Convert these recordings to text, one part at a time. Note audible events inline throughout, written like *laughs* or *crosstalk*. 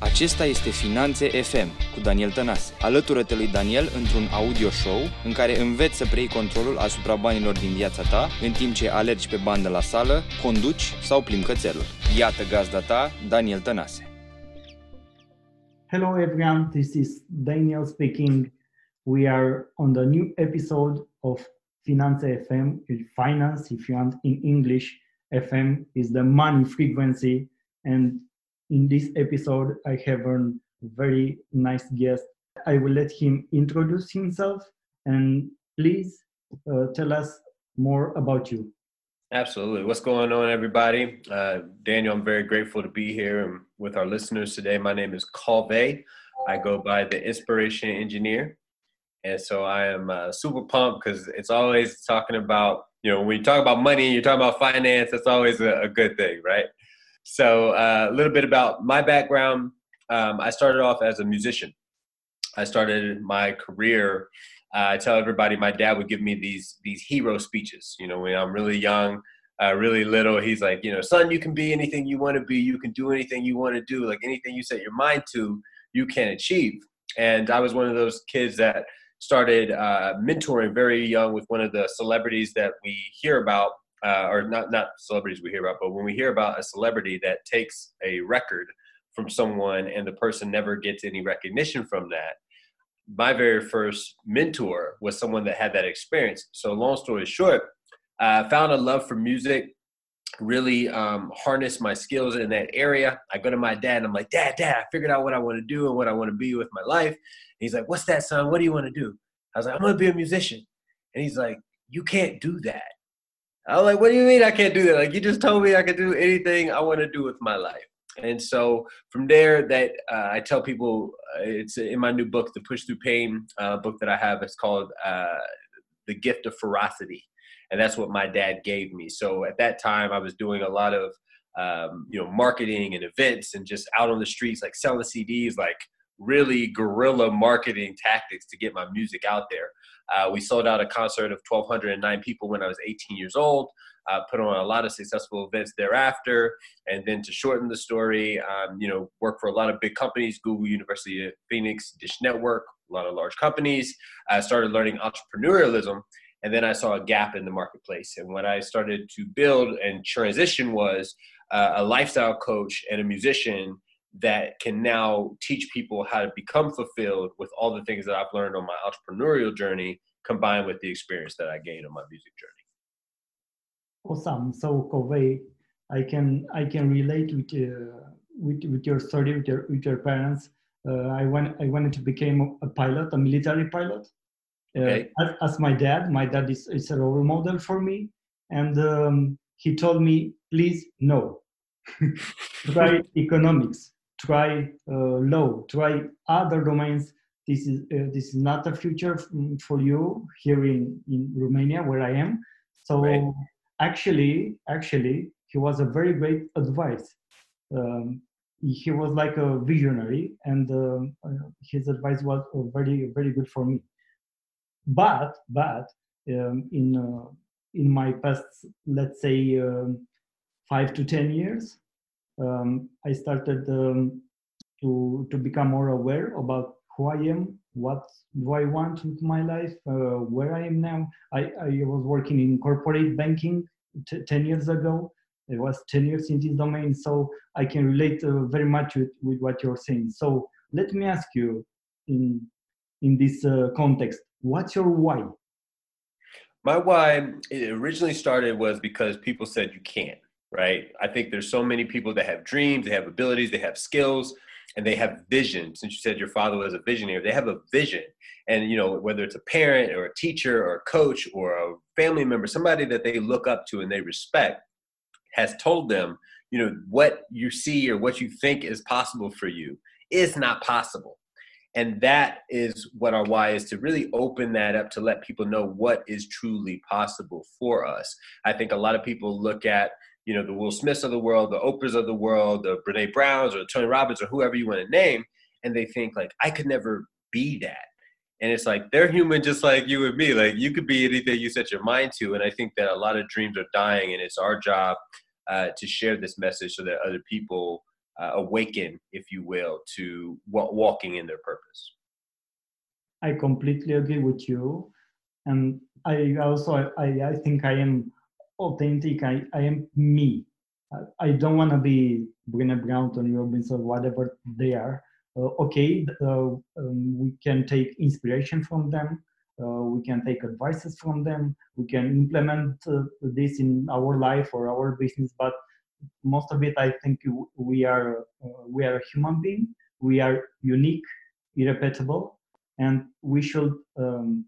Acesta este Finanțe FM cu Daniel Tănase. Alătură-te lui Daniel într-un audio show în care înveți să preiei controlul asupra banilor din viața ta în timp ce alergi pe bandă la sală, conduci sau plimbi cățelul. Iată gazda ta, Daniel Tănase. Hello everyone, this is Daniel speaking. We are on the new episode of Finance FM, finance if you want in English. FM is the money frequency and in this episode, I have a very nice guest. I will let him introduce himself and please uh, tell us more about you. Absolutely. What's going on, everybody? Uh, Daniel, I'm very grateful to be here and with our listeners today. My name is Colve. I go by the Inspiration Engineer. And so I am uh, super pumped because it's always talking about, you know, when you talk about money, you're talking about finance, that's always a, a good thing, right? So uh, a little bit about my background. Um, I started off as a musician. I started my career. Uh, I tell everybody my dad would give me these these hero speeches. You know, when I'm really young, uh, really little, he's like, you know, son, you can be anything you want to be. You can do anything you want to do. Like anything you set your mind to, you can achieve. And I was one of those kids that started uh, mentoring very young with one of the celebrities that we hear about uh, or not not celebrities we hear about, but when we hear about a celebrity that takes a record from someone and the person never gets any recognition from that, my very first mentor was someone that had that experience. So long story short, I found a love for music, really um, harnessed my skills in that area. I go to my dad and I'm like, Dad, Dad, I figured out what I want to do and what I want to be with my life. And he's like, What's that, son? What do you want to do? I was like, I'm going to be a musician. And he's like, You can't do that. I was like, what do you mean I can't do that? Like, you just told me I could do anything I want to do with my life. And so from there, that uh, I tell people, uh, it's in my new book, The Push Through Pain uh, book that I have. It's called uh, The Gift of Ferocity. And that's what my dad gave me. So at that time, I was doing a lot of, um, you know, marketing and events and just out on the streets, like selling CDs, like really guerrilla marketing tactics to get my music out there. Uh, we sold out a concert of 1,209 people when I was 18 years old. Uh, put on a lot of successful events thereafter, and then to shorten the story, um, you know, work for a lot of big companies: Google, University of Phoenix, Dish Network, a lot of large companies. I started learning entrepreneurialism, and then I saw a gap in the marketplace. And what I started to build and transition was uh, a lifestyle coach and a musician that can now teach people how to become fulfilled with all the things that I've learned on my entrepreneurial journey combined with the experience that I gained on my music journey. Awesome. So Kovei, I can I can relate with uh, with, with your story with your with your parents. Uh, I went I wanted to become a pilot, a military pilot. Uh, okay. as, as, my dad, my dad is, is a role model for me, and um, he told me, please no, *laughs* try economics try uh, low, try other domains. This is uh, this is not a future mm, for you here in, in Romania where I am. So right. actually, actually, he was a very great advice. Um, he was like a visionary, and um, uh, his advice was very very good for me. But but um, in uh, in my past, let's say um, five to ten years, um, I started um, to to become more aware about who I am, what do I want with my life, uh, where I am now. I, I was working in corporate banking t- 10 years ago. It was 10 years in this domain, so I can relate uh, very much with, with what you're saying. So let me ask you in, in this uh, context, what's your why? My why originally started was because people said you can't right? I think there's so many people that have dreams, they have abilities, they have skills, and they have vision. Since you said your father was a visionary, they have a vision. And you know, whether it's a parent or a teacher or a coach or a family member, somebody that they look up to and they respect, has told them, you know, what you see or what you think is possible for you is not possible. And that is what our why is to really open that up to let people know what is truly possible for us. I think a lot of people look at you know, the Will Smiths of the world, the Oprahs of the world, the Brene Browns or Tony Robbins or whoever you want to name, and they think like, I could never be that. And it's like they're human just like you and me. Like you could be anything you set your mind to. And I think that a lot of dreams are dying, and it's our job uh, to share this message so that other people uh, awaken, if you will, to w- walking in their purpose. I completely agree with you, and I also I, I think I am authentic. I, I am me. I, I don't want to be Brené Brown, Tony Robbins, or whatever they are. Uh, okay, uh, um, we can take inspiration from them. Uh, we can take advices from them. We can implement uh, this in our life or our business. But most of it, I think we are uh, we are a human being. We are unique, irreplaceable, and we should um,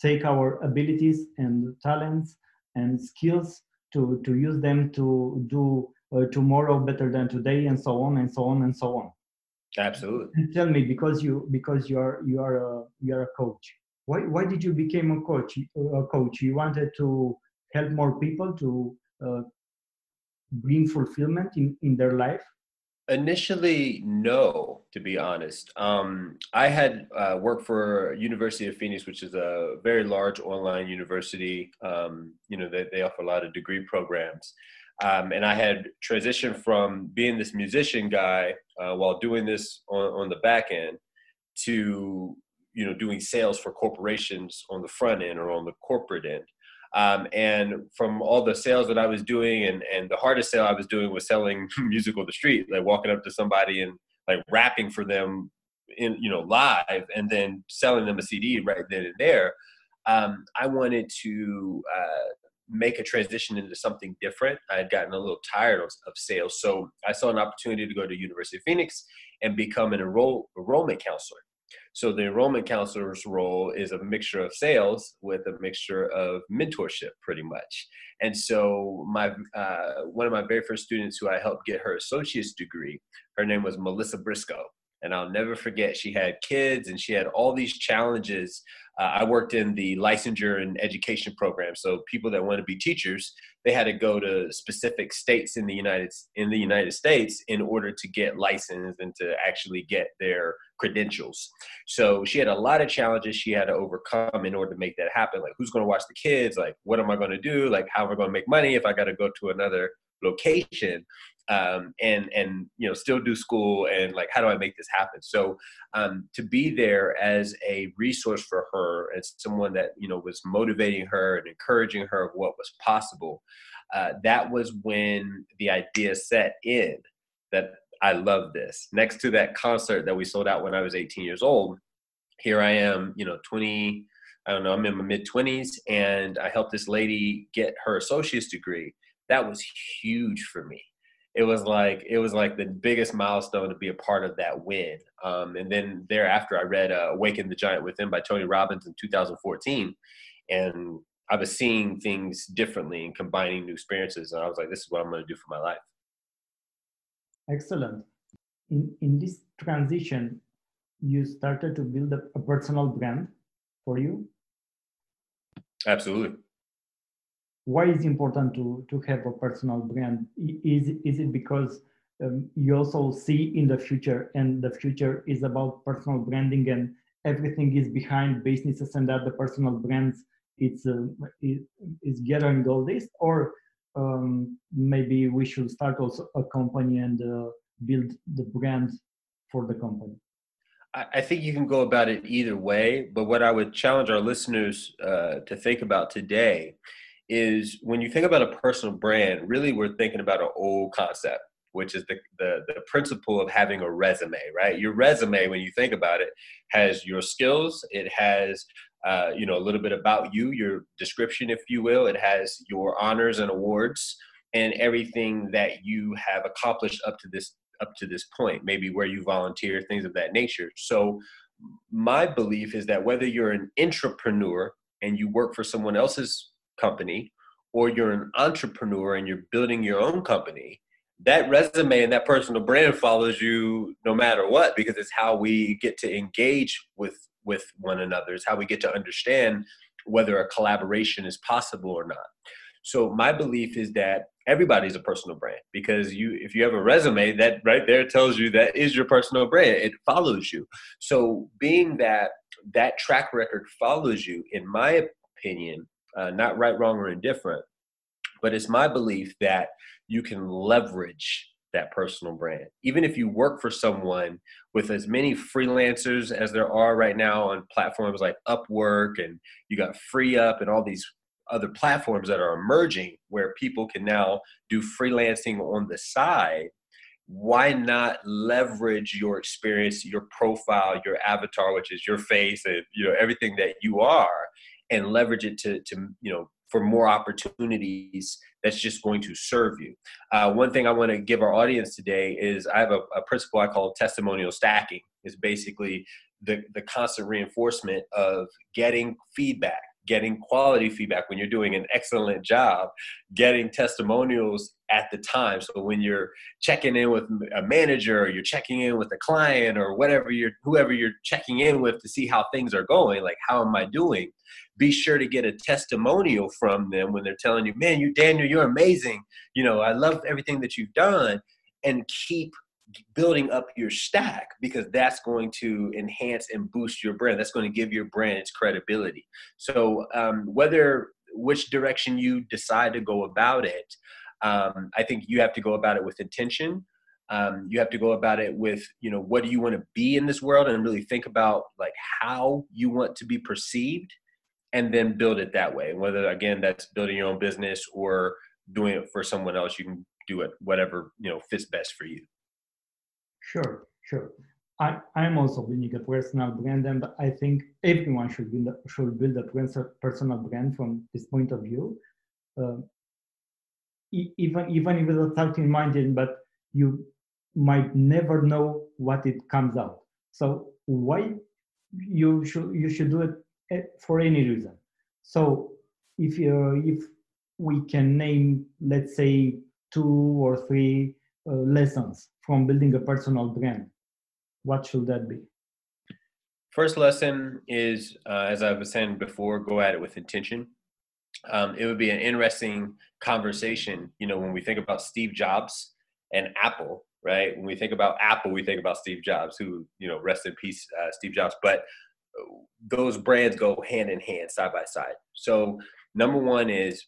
take our abilities and talents and skills to to use them to do uh, tomorrow better than today and so on and so on and so on. Absolutely. And tell me because you because you are you are a you are a coach why why did you become a coach a coach? You wanted to help more people to uh, bring fulfillment in in their life Initially, no, to be honest. Um, I had uh, worked for University of Phoenix, which is a very large online university. Um, you know, they, they offer a lot of degree programs. Um, and I had transitioned from being this musician guy uh, while doing this on, on the back end to, you know, doing sales for corporations on the front end or on the corporate end. Um, and from all the sales that I was doing, and, and the hardest sale I was doing was selling *laughs* music on the street, like walking up to somebody and like rapping for them in you know live, and then selling them a CD right then and there. Um, I wanted to uh, make a transition into something different. I had gotten a little tired of, of, sales, so I saw an opportunity to go to University of Phoenix and become an enroll, enrollment counselor. So the enrollment counselor's role is a mixture of sales with a mixture of mentorship, pretty much. And so my uh, one of my very first students who I helped get her associate's degree, her name was Melissa Briscoe. And I'll never forget, she had kids and she had all these challenges uh, I worked in the licensure and education program. So people that want to be teachers, they had to go to specific states in the United in the United States in order to get licensed and to actually get their credentials. So she had a lot of challenges she had to overcome in order to make that happen. Like who's going to watch the kids? Like what am I going to do? Like how am I going to make money if I got to go to another location? Um, and and you know still do school and like how do I make this happen? So um, to be there as a resource for her as someone that you know was motivating her and encouraging her of what was possible, uh, that was when the idea set in that I love this. Next to that concert that we sold out when I was 18 years old, here I am, you know, 20. I don't know, I'm in my mid 20s, and I helped this lady get her associate's degree. That was huge for me it was like it was like the biggest milestone to be a part of that win. Um, and then thereafter, I read uh, "Awaken the Giant Within" by Tony Robbins in 2014, and I was seeing things differently and combining new experiences. And I was like, "This is what I'm going to do for my life." Excellent. In in this transition, you started to build a, a personal brand for you. Absolutely why is it important to to have a personal brand? Is is it because um, you also see in the future and the future is about personal branding and everything is behind businesses and that the personal brands. It's uh, is, gathering all this or um, maybe we should start also a company and uh, build the brand for the company? I think you can go about it either way, but what I would challenge our listeners uh, to think about today is when you think about a personal brand, really we're thinking about an old concept, which is the, the, the principle of having a resume, right? Your resume, when you think about it, has your skills, it has uh, you know a little bit about you, your description, if you will, it has your honors and awards and everything that you have accomplished up to this up to this point, maybe where you volunteer, things of that nature. So my belief is that whether you're an entrepreneur and you work for someone else's company or you're an entrepreneur and you're building your own company, that resume and that personal brand follows you no matter what because it's how we get to engage with with one another. It's how we get to understand whether a collaboration is possible or not. So my belief is that everybody's a personal brand because you if you have a resume that right there tells you that is your personal brand. It follows you. So being that that track record follows you in my opinion uh, not right, wrong, or indifferent. But it's my belief that you can leverage that personal brand. Even if you work for someone with as many freelancers as there are right now on platforms like Upwork and you got FreeUp and all these other platforms that are emerging where people can now do freelancing on the side why not leverage your experience your profile your avatar which is your face and you know everything that you are and leverage it to to you know for more opportunities that's just going to serve you. Uh, one thing I want to give our audience today is I have a, a principle I call testimonial stacking. It's basically the, the constant reinforcement of getting feedback getting quality feedback when you're doing an excellent job, getting testimonials at the time. So when you're checking in with a manager or you're checking in with a client or whatever you're whoever you're checking in with to see how things are going, like how am I doing? Be sure to get a testimonial from them when they're telling you, "Man, you Daniel, you're amazing. You know, I love everything that you've done." And keep building up your stack because that's going to enhance and boost your brand. That's going to give your brand its credibility. So um, whether which direction you decide to go about it, um, I think you have to go about it with intention. Um, you have to go about it with you know what do you want to be in this world and really think about like how you want to be perceived and then build it that way whether again that's building your own business or doing it for someone else you can do it whatever you know fits best for you Sure, sure. I, I'm also building a personal brand, and I think everyone should build a, should build a personal brand from this point of view. Uh, even even without in but you might never know what it comes out. So why you should you should do it eh, for any reason. So if you if we can name let's say two or three uh, lessons from building a personal brand, what should that be? First lesson is, uh, as I was saying before, go at it with intention. Um, it would be an interesting conversation, you know, when we think about Steve Jobs and Apple, right? When we think about Apple, we think about Steve Jobs, who, you know, rest in peace, uh, Steve Jobs. But those brands go hand in hand, side by side. So, number one is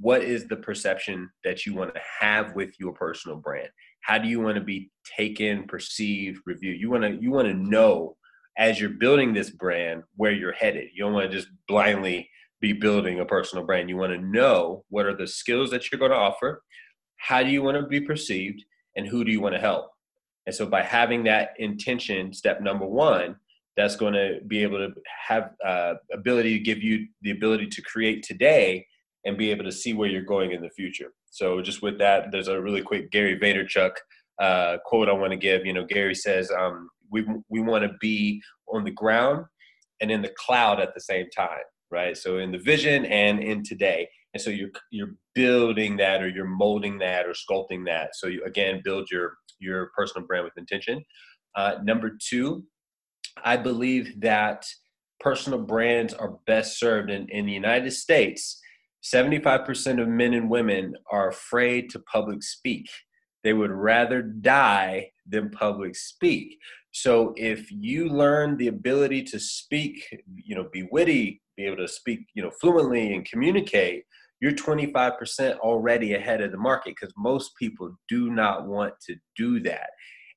what is the perception that you want to have with your personal brand? How do you want to be taken perceived reviewed? You want to you want to know as you're building this brand where you're headed. You don't want to just blindly be building a personal brand. You want to know what are the skills that you're going to offer how do you want to be perceived and who do you want to help? And so by having that intention step number one that's going to be able to have uh, ability to give you the ability to create today and be able to see where you're going in the future. So just with that, there's a really quick Gary Vaynerchuk uh, quote I want to give. You know, Gary says, um, "We we want to be on the ground and in the cloud at the same time, right? So in the vision and in today." And so you're you're building that, or you're molding that, or sculpting that. So you again build your your personal brand with intention. Uh, number two, I believe that personal brands are best served in, in the United States 75% of men and women are afraid to public speak. They would rather die than public speak. So if you learn the ability to speak, you know, be witty, be able to speak, you know, fluently and communicate, you're 25% already ahead of the market because most people do not want to do that.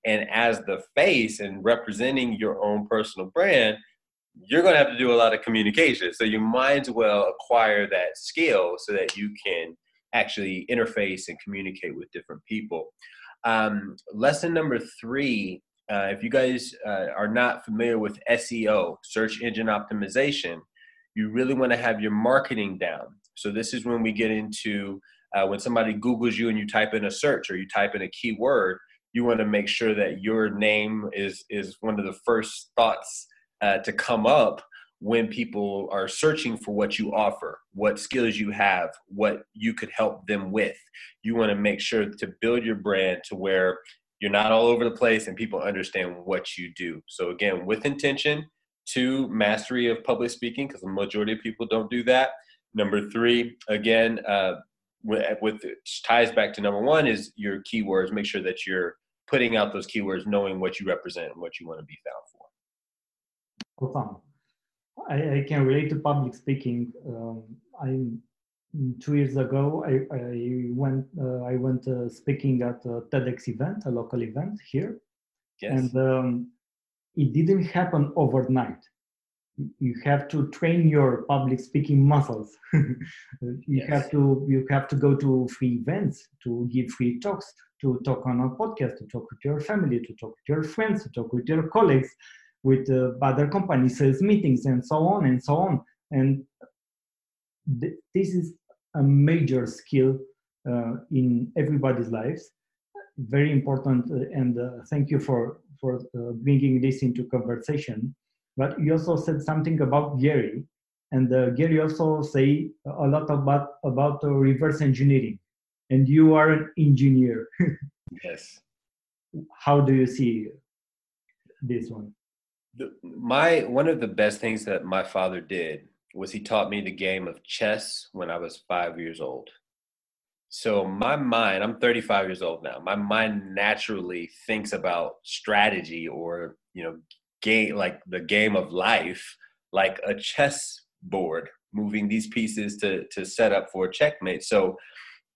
And as the face and representing your own personal brand, you're going to have to do a lot of communication. So you might as well acquire that skill so that you can actually interface and communicate with different people. Um, lesson number three uh, if you guys uh, are not familiar with SEO, search engine optimization, you really want to have your marketing down. So, this is when we get into uh, when somebody Googles you and you type in a search or you type in a keyword, you want to make sure that your name is, is one of the first thoughts uh, to come up when people are searching for what you offer, what skills you have, what you could help them with. You want to make sure to build your brand to where you're not all over the place and people understand what you do. So, again, with intention, two, mastery of public speaking, because the majority of people don't do that. Number three, again, uh, with, with ties back to number one is your keywords. Make sure that you're putting out those keywords, knowing what you represent and what you want to be found for profound. I, I, can relate to public speaking. Um, I'm two years ago, I, I went uh, I went uh, speaking at a TEDx event, a local event here, yes. and um, it didn't happen overnight. You have to train your public speaking muscles. *laughs* you yes. have to you have to go to free events, to give free talks, to talk on a podcast, to talk with your family, to talk with your friends, to talk with your colleagues, with uh, other companies, sales meetings, and so on and so on. And th- this is a major skill uh, in everybody's lives. Very important, uh, and uh, thank you for for uh, bringing this into conversation. But you also said something about Gary, and uh, Gary also say a lot about about reverse engineering and you are an engineer. *laughs* yes. How do you see this one? My one of the best things that my father did was he taught me the game of chess when I was five years old. So my mind, I'm 35 years old now. My mind naturally thinks about strategy or you know game like the game of life, like a chess board, moving these pieces to to set up for checkmate. So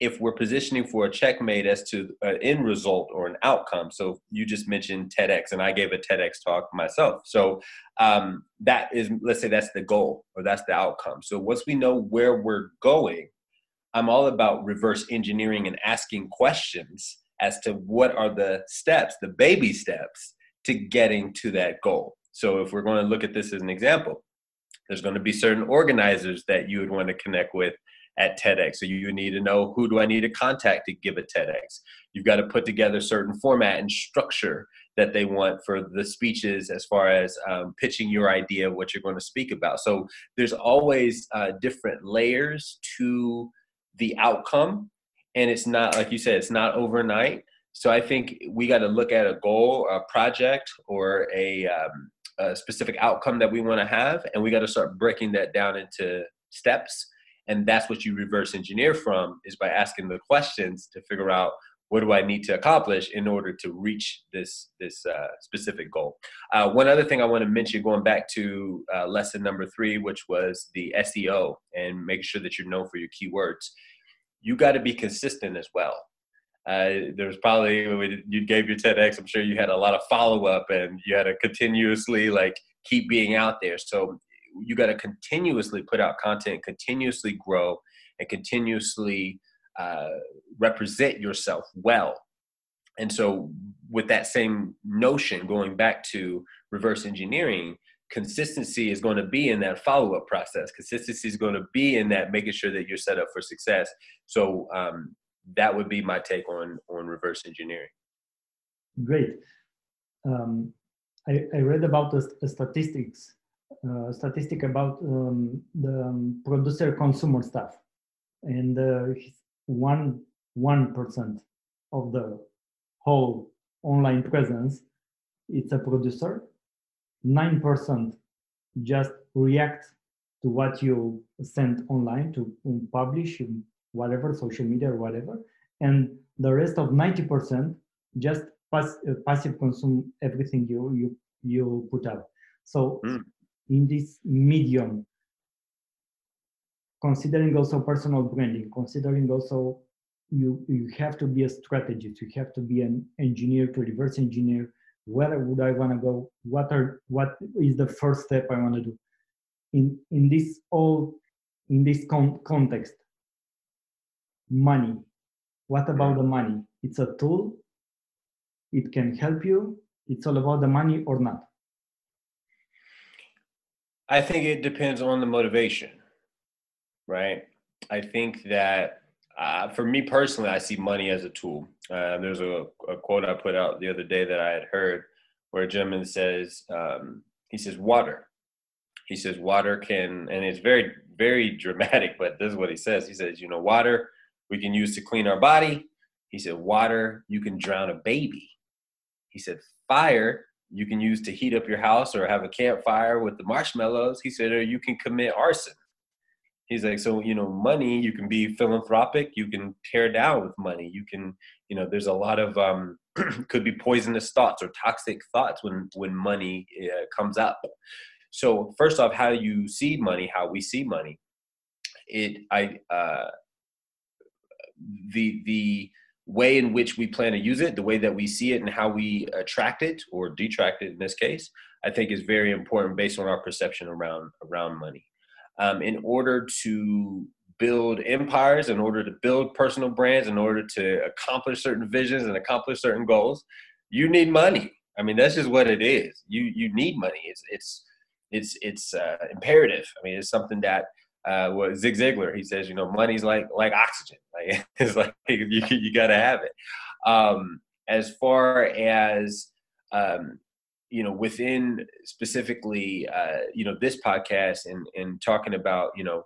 if we're positioning for a checkmate as to an end result or an outcome. So you just mentioned TEDx, and I gave a TEDx talk myself. So um, that is, let's say that's the goal or that's the outcome. So once we know where we're going, I'm all about reverse engineering and asking questions as to what are the steps, the baby steps to getting to that goal. So if we're going to look at this as an example, there's going to be certain organizers that you would want to connect with at TEDx. So you need to know who do I need to contact to give a TEDx. You've got to put together certain format and structure that they want for the speeches as far as um, pitching your idea what you're going to speak about. So there's always uh, different layers to the outcome. And it's not, like you said, it's not overnight. So I think we got to look at a goal, a project, or a, um, a specific outcome that we want to have, and we got to start breaking that down into steps and that's what you reverse engineer from is by asking the questions to figure out what do I need to accomplish in order to reach this this uh, specific goal. Uh, one other thing I want to mention, going back to uh, lesson number three, which was the SEO and making sure that you're known for your keywords. You got to be consistent as well. Uh, there was probably you gave your TEDx, I'm sure you had a lot of follow up and you had to continuously like keep being out there. So you got to continuously put out content, continuously grow, and continuously uh, represent yourself well. And so, with that same notion, going back to reverse engineering, consistency is going to be in that follow up process. Consistency is going to be in that making sure that you're set up for success. So, um, that would be my take on on reverse engineering. Great. Um, I, I read about the, the statistics uh, statistic about um, the um, producer consumer stuff. And uh, one one percent of the whole online presence it's a producer. Nine percent just react to what you send online to publish whatever social media or whatever. And the rest of 90% just pass, uh, passive consume everything you you you put out. So mm in this medium, considering also personal branding, considering also you you have to be a strategist, you have to be an engineer to reverse engineer. Where would I want to go? What are what is the first step I want to do? In in this all in this con- context, money. What about the money? It's a tool. It can help you. It's all about the money or not. I think it depends on the motivation, right? I think that uh, for me personally, I see money as a tool. Uh, there's a, a, quote I put out the other day that I had heard where a gentleman says, um, he says, water. He says, water can, and it's very, very *laughs* dramatic, but this is what he says. He says, you know, water we can use to clean our body. He said, water, you can drown a baby. He said, fire, you can use to heat up your house or have a campfire with the marshmallows. He said, or you can commit arson. He's like, so, you know, money, you can be philanthropic, you can tear down with money. You can, you know, there's a lot of, um, *clears throat* could be poisonous thoughts or toxic thoughts when, when money uh, comes up. So first off, how you see money, how we see money. it I uh, the the way in which we plan to use it, the way that we see it, and how we attract it or detract it in this case, I think is very important based on our perception around around money. Um, in order to build empires, in order to build personal brands, in order to accomplish certain visions and accomplish certain goals, you need money. I mean, that's just what it is. You you need money. It's it's it's it's uh, imperative. I mean, it's something that uh, what Zig Ziglar he says. You know, money's like like oxygen. *laughs* Like it's like you you got to have it. Um, as far as um, you know, within specifically, uh, you know, this podcast and and talking about you know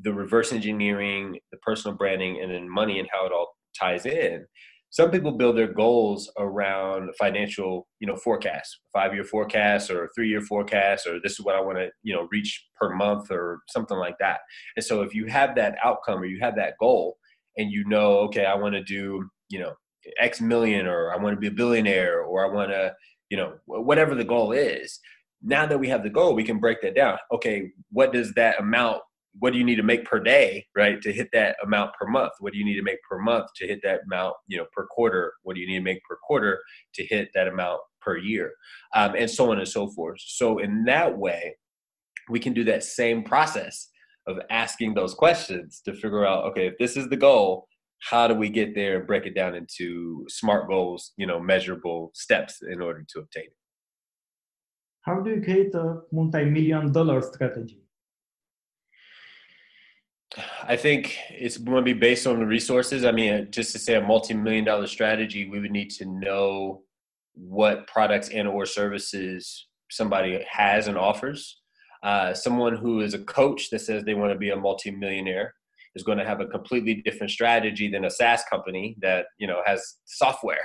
the reverse engineering, the personal branding, and then money and how it all ties in some people build their goals around financial you know forecasts five year forecast or three year forecast or this is what i want to you know reach per month or something like that. And so if you have that outcome or you have that goal and you know okay i want to do you know x million or i want to be a billionaire or i want to you know whatever the goal is now that we have the goal we can break that down. Okay what does that amount what do you need to make per day right to hit that amount per month? What do you need to make per month to hit that amount you know per quarter? What do you need to make per quarter to hit that amount per year? Um, and so on and so forth. So in that way we can do that same process of asking those questions to figure out okay if this is the goal how do we get there and break it down into smart goals you know measurable steps in order to obtain it? How do you create a multi-million dollar strategy I think it's going to be based on the resources. I mean, just to say a multi-million dollar strategy, we would need to know what products and or services somebody has and offers. Uh, someone who is a coach that says they want to be a multi-millionaire is going to have a completely different strategy than a SaaS company that you know has software.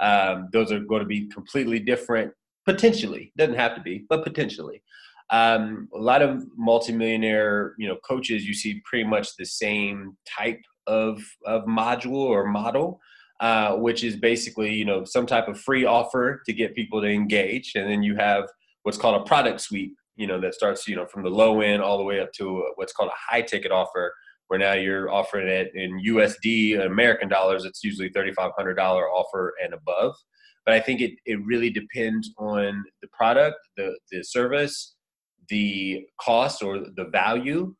Um, those are going to be completely different, potentially. Doesn't have to be, but potentially. Um, a lot of multimillionaire, you know, coaches, you see pretty much the same type of of module or model, uh, which is basically, you know, some type of free offer to get people to engage, and then you have what's called a product suite, you know, that starts, you know, from the low end all the way up to what's called a high ticket offer, where now you're offering it in USD, American dollars. It's usually thirty five hundred dollar offer and above. But I think it, it really depends on the product, the the service, the cost or the value.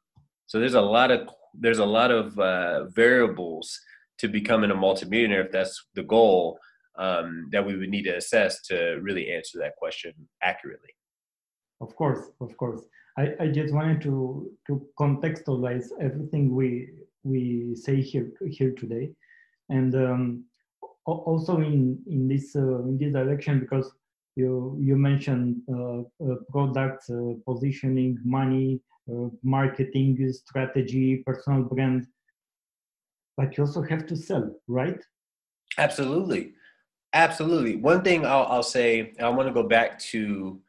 So there's a lot of there's a lot of uh, variables to becoming a multimillionaire if that's the goal um, that we would need to assess to really answer that question accurately. Of course, of course. I, I just wanted to to contextualize everything we we say here here today, and um, also in in this uh, in this direction because you you mentioned uh, uh, products, uh, positioning, money, marketing strategy, personal brand, but you also have to sell, right? Absolutely, absolutely. One thing I'll, I'll say, I want to go back to.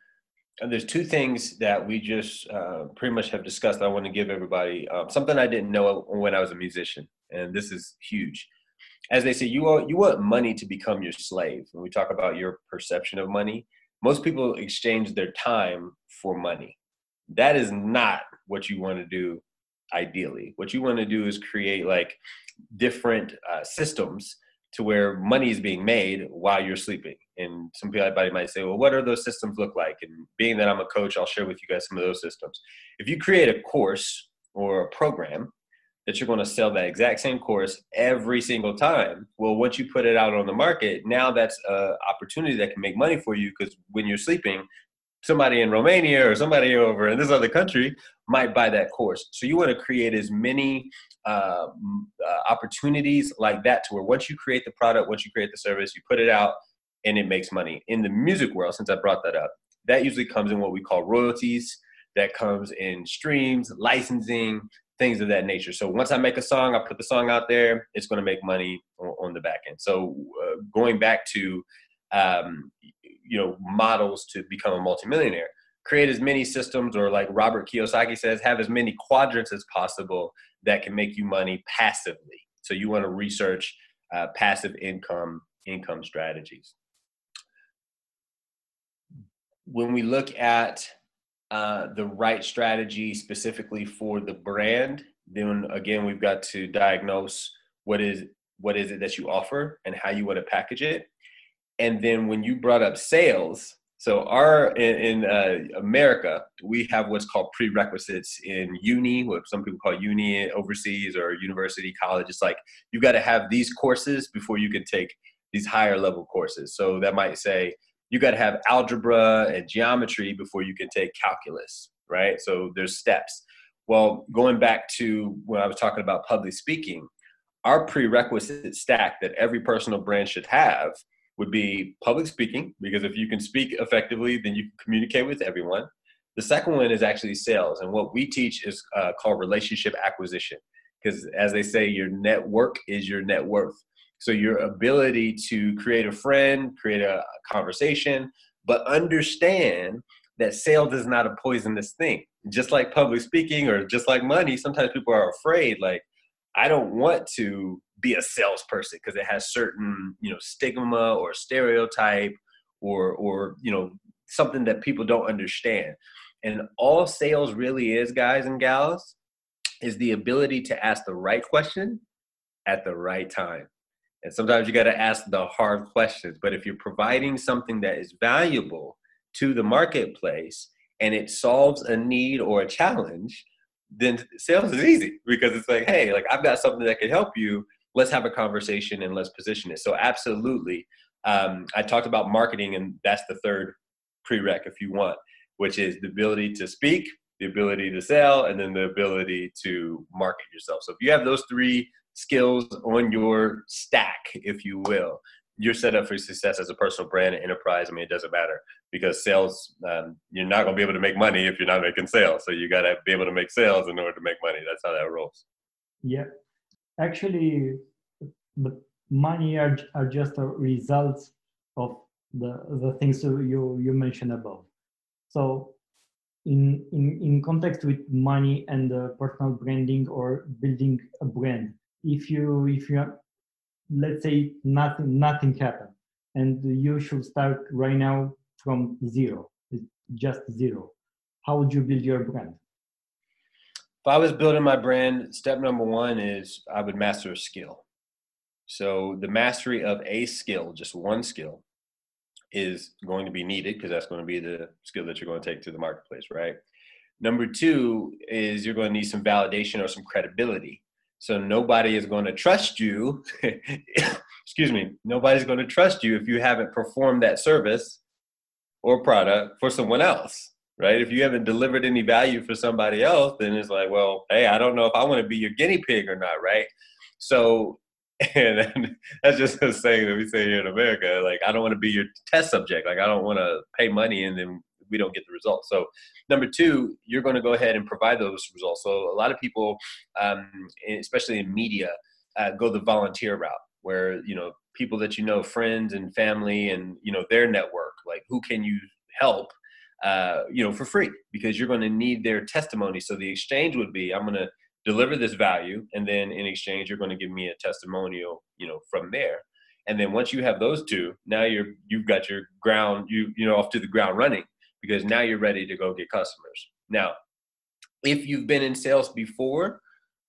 there's two things that we just uh, pretty much have discussed. I want to give everybody um, something I didn't know when I was a musician, and this is huge as they say, you want you want money to become your slave. When we talk about your perception of money, most people exchange their time for money. That is not what you want to do. Ideally, what you want to do is create like different uh, systems to where money is being made while you're sleeping. And some people might say, well, what are those systems look like? And being that I'm a coach, I'll share with you guys some of those systems. If you create a course or a program that you're going to sell that exact same course every single time. Well, once you put it out on the market, now that's an opportunity that can make money for you because when you're sleeping, somebody in Romania or somebody over in this other country might buy that course. So you want to create as many uh, uh, opportunities like that to where once you create the product, once you create the service, you put it out and it makes money. In the music world, since I brought that up, that usually comes in what we call royalties. That comes in streams, licensing, things of that nature. So once I make a song, I put the song out there, it's going to make money on, on the back end. So uh, going back to, um, you know, models to become a multimillionaire, create as many systems or like Robert Kiyosaki says, have as many quadrants as possible that can make you money passively. So you want to research uh, passive income income strategies. When we look at uh, the right strategy specifically for the brand then again, we've got to diagnose what is what is it that you offer and how you want to package it. And then when you brought up sales, so our in, in uh, America, we have what's called prerequisites in uni, what some people call uni overseas or university college. It's like you've got to have these courses before you can take these higher level courses. So that might say you got to have algebra and geometry before you can take calculus, right? So there's steps. Well, going back to when I was talking about public speaking, our prerequisite stack that every personal brand should have would be public speaking, because if you can speak effectively, then you can communicate with everyone. The second one is actually sales. And what we teach is uh, called relationship acquisition, because as they say, your network is your net worth. So your ability to create a friend, create a conversation, but understand that sales is not a poisonous thing. Just like public speaking or just like money, sometimes people are afraid, like, I don't want to be a salesperson because it has certain you know stigma or stereotype or or you know something that people don't understand and all sales really is guys and gals is the ability to ask the right question at the right time and sometimes you got to ask the hard questions but if you're providing something that is valuable to the marketplace and it solves a need or a challenge then sales is easy because it's like hey like i've got something that can help you let's have a conversation and let's position it. So absolutely. Um, I talked about marketing and that's the third prereq if you want, which is the ability to speak, the ability to sell, and then the ability to market yourself. So if you have those three skills on your stack, if you will, you're set up for success as a personal brand and enterprise. I mean, it doesn't matter because sales, um, you're not going to be able to make money if you're not making sales. So you got to be able to make sales in order to make money. That's how that rolls. Yeah, actually the money are, are just a result of the the things you you mentioned above so in in in context with money and uh, personal branding or building a brand if you if you let's say nothing nothing happened and you should start right now from zero just zero how would you build your brand if I was building my brand, step number one is I would master a skill. So the mastery of a skill, just one skill, is going to be needed because that's going to be the skill that you're going to take to the marketplace, right? Number two is you're going to need some validation or some credibility. So nobody is going to trust you. *laughs* excuse me. Nobody's going to trust you if you haven't performed that service or product for someone else right? If you haven't delivered any value for somebody else, then it's like, well, hey, I don't know if I want to be your guinea pig or not, right? So, *laughs* and that's just a saying that we say here in America, like, I don't want to be your test subject. Like, I don't want to pay money and then we don't get the results. So, number two, you're going to go ahead and provide those results. So, a lot of people, um, especially in media, uh, go the volunteer route where, you know, people that you know, friends and family and, you know, their network, like, who can you help? uh, you know, for free because you're going to need their testimony. So the exchange would be, I'm going to deliver this value, and then in exchange, you're going to give me a testimonial, you know, from there. And then once you have those two, now you're you've got your ground, you you know, off to the ground running because now you're ready to go get customers. Now, if you've been in sales before,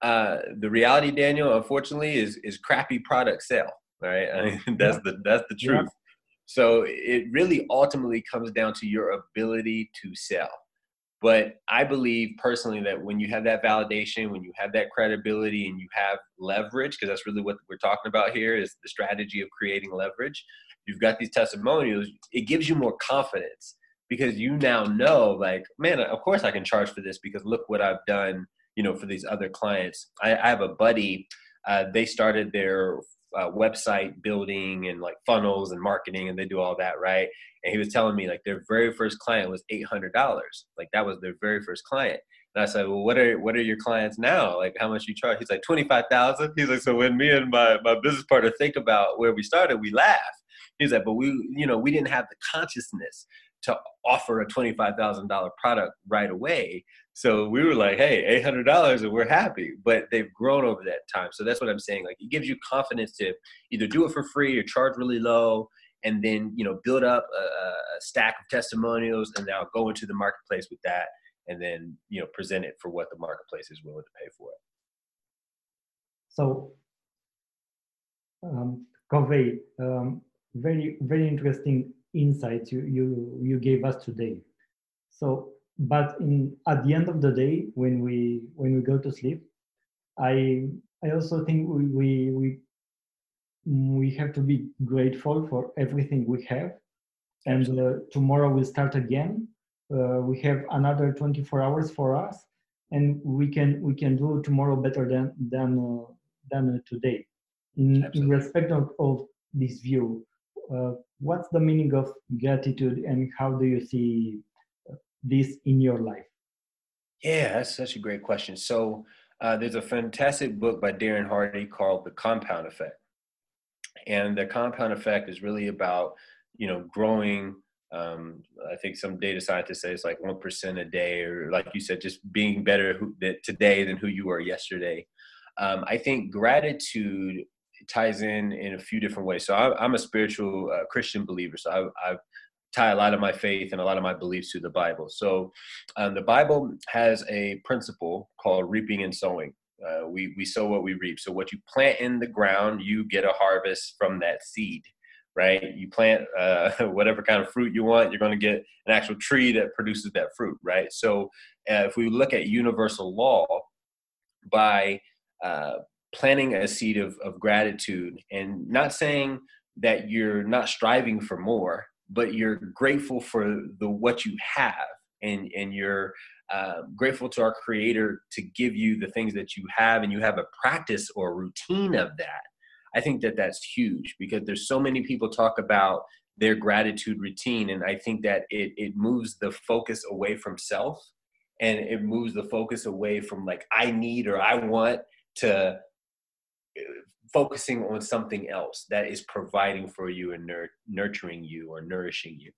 uh, the reality, Daniel, unfortunately, is is crappy product sale. Right, I mean, *laughs* that's the that's the truth. So it really ultimately comes down to your ability to sell. But I believe personally that when you have that validation, when you have that credibility and you have leverage, because that's really what we're talking about here is the strategy of creating leverage. You've got these testimonials, it gives you more confidence because you now know like, man, of course I can charge for this because look what I've done, you know, for these other clients. I, I have a buddy, uh, they started their uh, website building and like funnels and marketing and they do all that right and he was telling me like their very first client was $800 like that was their very first client and I said, well, what are what are your clients now? Like, how much you charge? He's like, twenty five thousand. He's like, so when me and my my business partner think about where we started, we laugh. He's like, but we, you know, we didn't have the consciousness to offer a twenty five thousand dollar product right away. So we were like, hey, eight hundred dollars, and we're happy. But they've grown over that time. So that's what I'm saying. Like, it gives you confidence to either do it for free or charge really low, and then you know build up a, a stack of testimonials, and now go into the marketplace with that, and then you know present it for what the marketplace is willing to pay for it. So, um, Covey, um, very very interesting insights you you you gave us today. So, but in at the end of the day, when we when we go to sleep, I I also think we we we, we have to be grateful for everything we have, and uh, tomorrow we'll start again. Uh, we have another 24 hours for us, and we can we can do tomorrow better than than uh, than today. In, in respect of, of this view, what's the meaning of gratitude, and how do you see this in your life? Yeah, that's such a great question. So uh, there's a fantastic book by Darren Hardy called The Compound Effect. And the compound effect is really about, you know, growing. Um, I think some data scientists say it's like 1% a day, or like you said, just being better who, today than who you were yesterday. Um, I think gratitude ties in in a few different ways. So I, am a spiritual uh, Christian believer. So I, I've tie a lot of my faith and a lot of my beliefs to the Bible. So, um, the Bible has a principle called reaping and sowing. Uh, we we sow what we reap. So, what you plant in the ground, you get a harvest from that seed, right? You plant uh, *laughs* whatever kind of fruit you want, you're going to get an actual tree that produces that fruit, right? So, uh, if we look at universal law, by uh, planting a seed of, of gratitude and not saying that you're not striving for more but you're grateful for the what you have and and you're uh, grateful to our creator to give you the things that you have and you have a practice or routine of that. I think that that's huge because there's so many people talk about their gratitude routine and i think that it it moves the focus away from self and it moves the focus away from like i need or i want to focusing on something else that is providing for you and nur- nurturing you or nourishing you.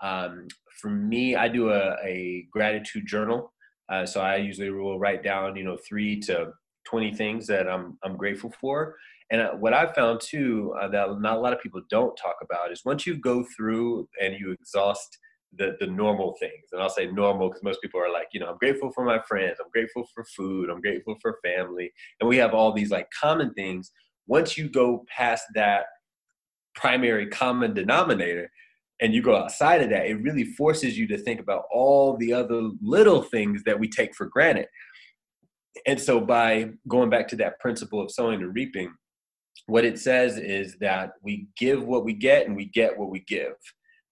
Um, for me, I do a, a gratitude journal. Uh, so I usually will write down, you know, three to 20 things that I'm, I'm grateful for. And what I've found too, uh, that not a lot of people don't talk about is once you go through and you exhaust the, the normal things, and I'll say normal because most people are like, you know, I'm grateful for my friends, I'm grateful for food, I'm grateful for family. And we have all these like common things once you go past that primary common denominator and you go outside of that, it really forces you to think about all the other little things that we take for granted. And so, by going back to that principle of sowing and reaping, what it says is that we give what we get and we get what we give.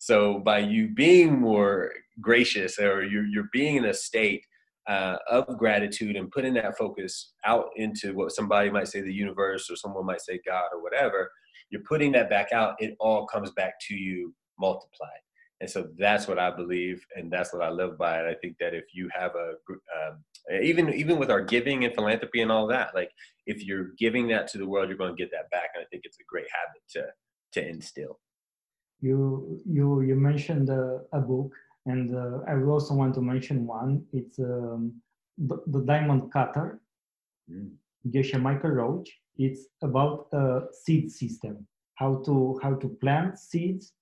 So, by you being more gracious or you're, you're being in a state uh, of gratitude and putting that focus out into what somebody might say the universe or someone might say God or whatever, you're putting that back out, it all comes back to you multiplied. And so that's what I believe, and that's what I live by. And I think that if you have a, uh, even even with our giving and philanthropy and all that, like if you're giving that to the world, you're going to get that back. And I think it's a great habit to to instill. You you you mentioned uh, a book and uh, I also want to mention one. It's um, the, the, Diamond Cutter, mm. Geshe Michael Roach. It's about a seed system, how to how to plant seeds,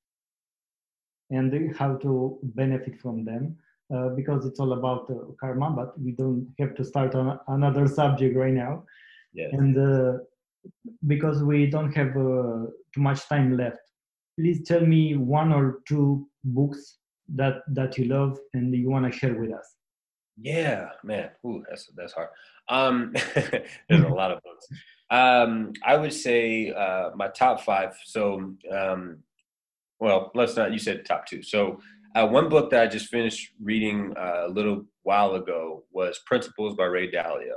and how to benefit from them. Uh, because it's all about uh, karma, but we don't have to start on another subject right now. Yes. And uh, because we don't have uh, too much time left, please tell me one or two books that that you love and you want to share with us. Yeah man. Ooh, that's that's hard. Um *laughs* there's a *laughs* lot of books. Um i would say uh my top five. So um well let's not you said top two. So uh, one book that i just finished reading uh, a little while ago was principles by ray dalio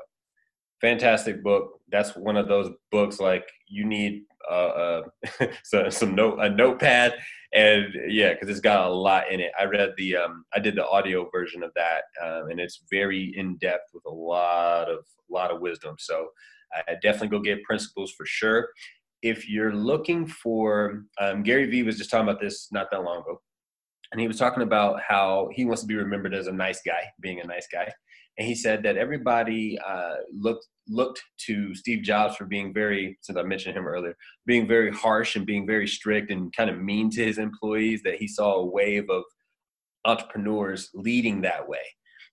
fantastic book that's one of those books like you need uh, uh *laughs* so, some note a notepad and yeah, because it's got a lot in it. I read the, um, I did the audio version of that, um, and it's very in depth with a lot of, lot of wisdom. So I definitely go get principles for sure. If you're looking for, um, Gary Vee was just talking about this not that long ago, and he was talking about how he wants to be remembered as a nice guy, being a nice guy, and he said that everybody uh, looked looked to Steve Jobs for being very, since I mentioned him earlier, being very harsh and being very strict and kind of mean to his employees, that he saw a wave of entrepreneurs leading that way.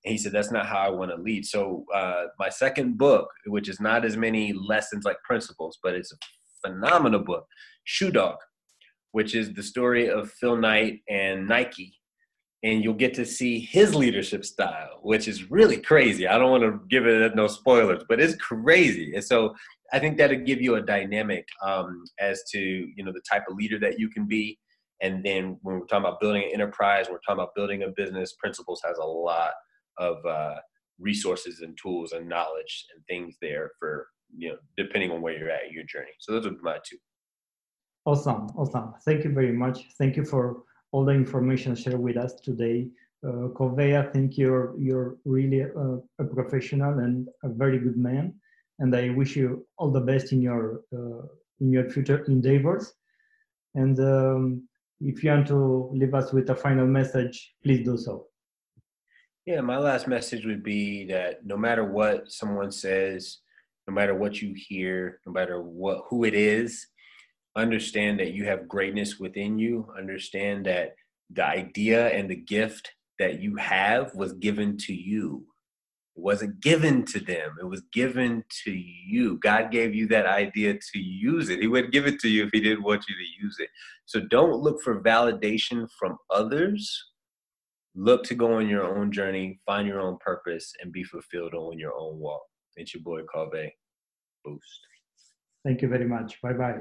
And he said, That's not how I want to lead. So, uh, my second book, which is not as many lessons like principles, but it's a phenomenal book, Shoe Dog, which is the story of Phil Knight and Nike. And you'll get to see his leadership style, which is really crazy. I don't want to give it no spoilers, but it's crazy. And so I think that'll give you a dynamic um, as to you know the type of leader that you can be. And then when we're talking about building an enterprise, we're talking about building a business. Principles has a lot of uh, resources and tools and knowledge and things there for you know depending on where you're at your journey. So those are my two. Awesome, awesome. Thank you very much. Thank you for all the information shared with us today. Uh, I think you're you're really a, a, professional and a very good man, and I wish you all the best in your uh, in your future endeavors. And um, if you want to leave us with a final message, please do so. Yeah, my last message would be that no matter what someone says, no matter what you hear, no matter what who it is, understand that you have greatness within you. Understand that the idea and the gift that you have was given to you. It wasn't given to them. It was given to you. God gave you that idea to use it. He wouldn't give it to you if he didn't want you to use it. So don't look for validation from others look to go on your own journey, find your own purpose, and be fulfilled on your own walk. It's your boy Cove. Boost. Thank you very much. Bye bye.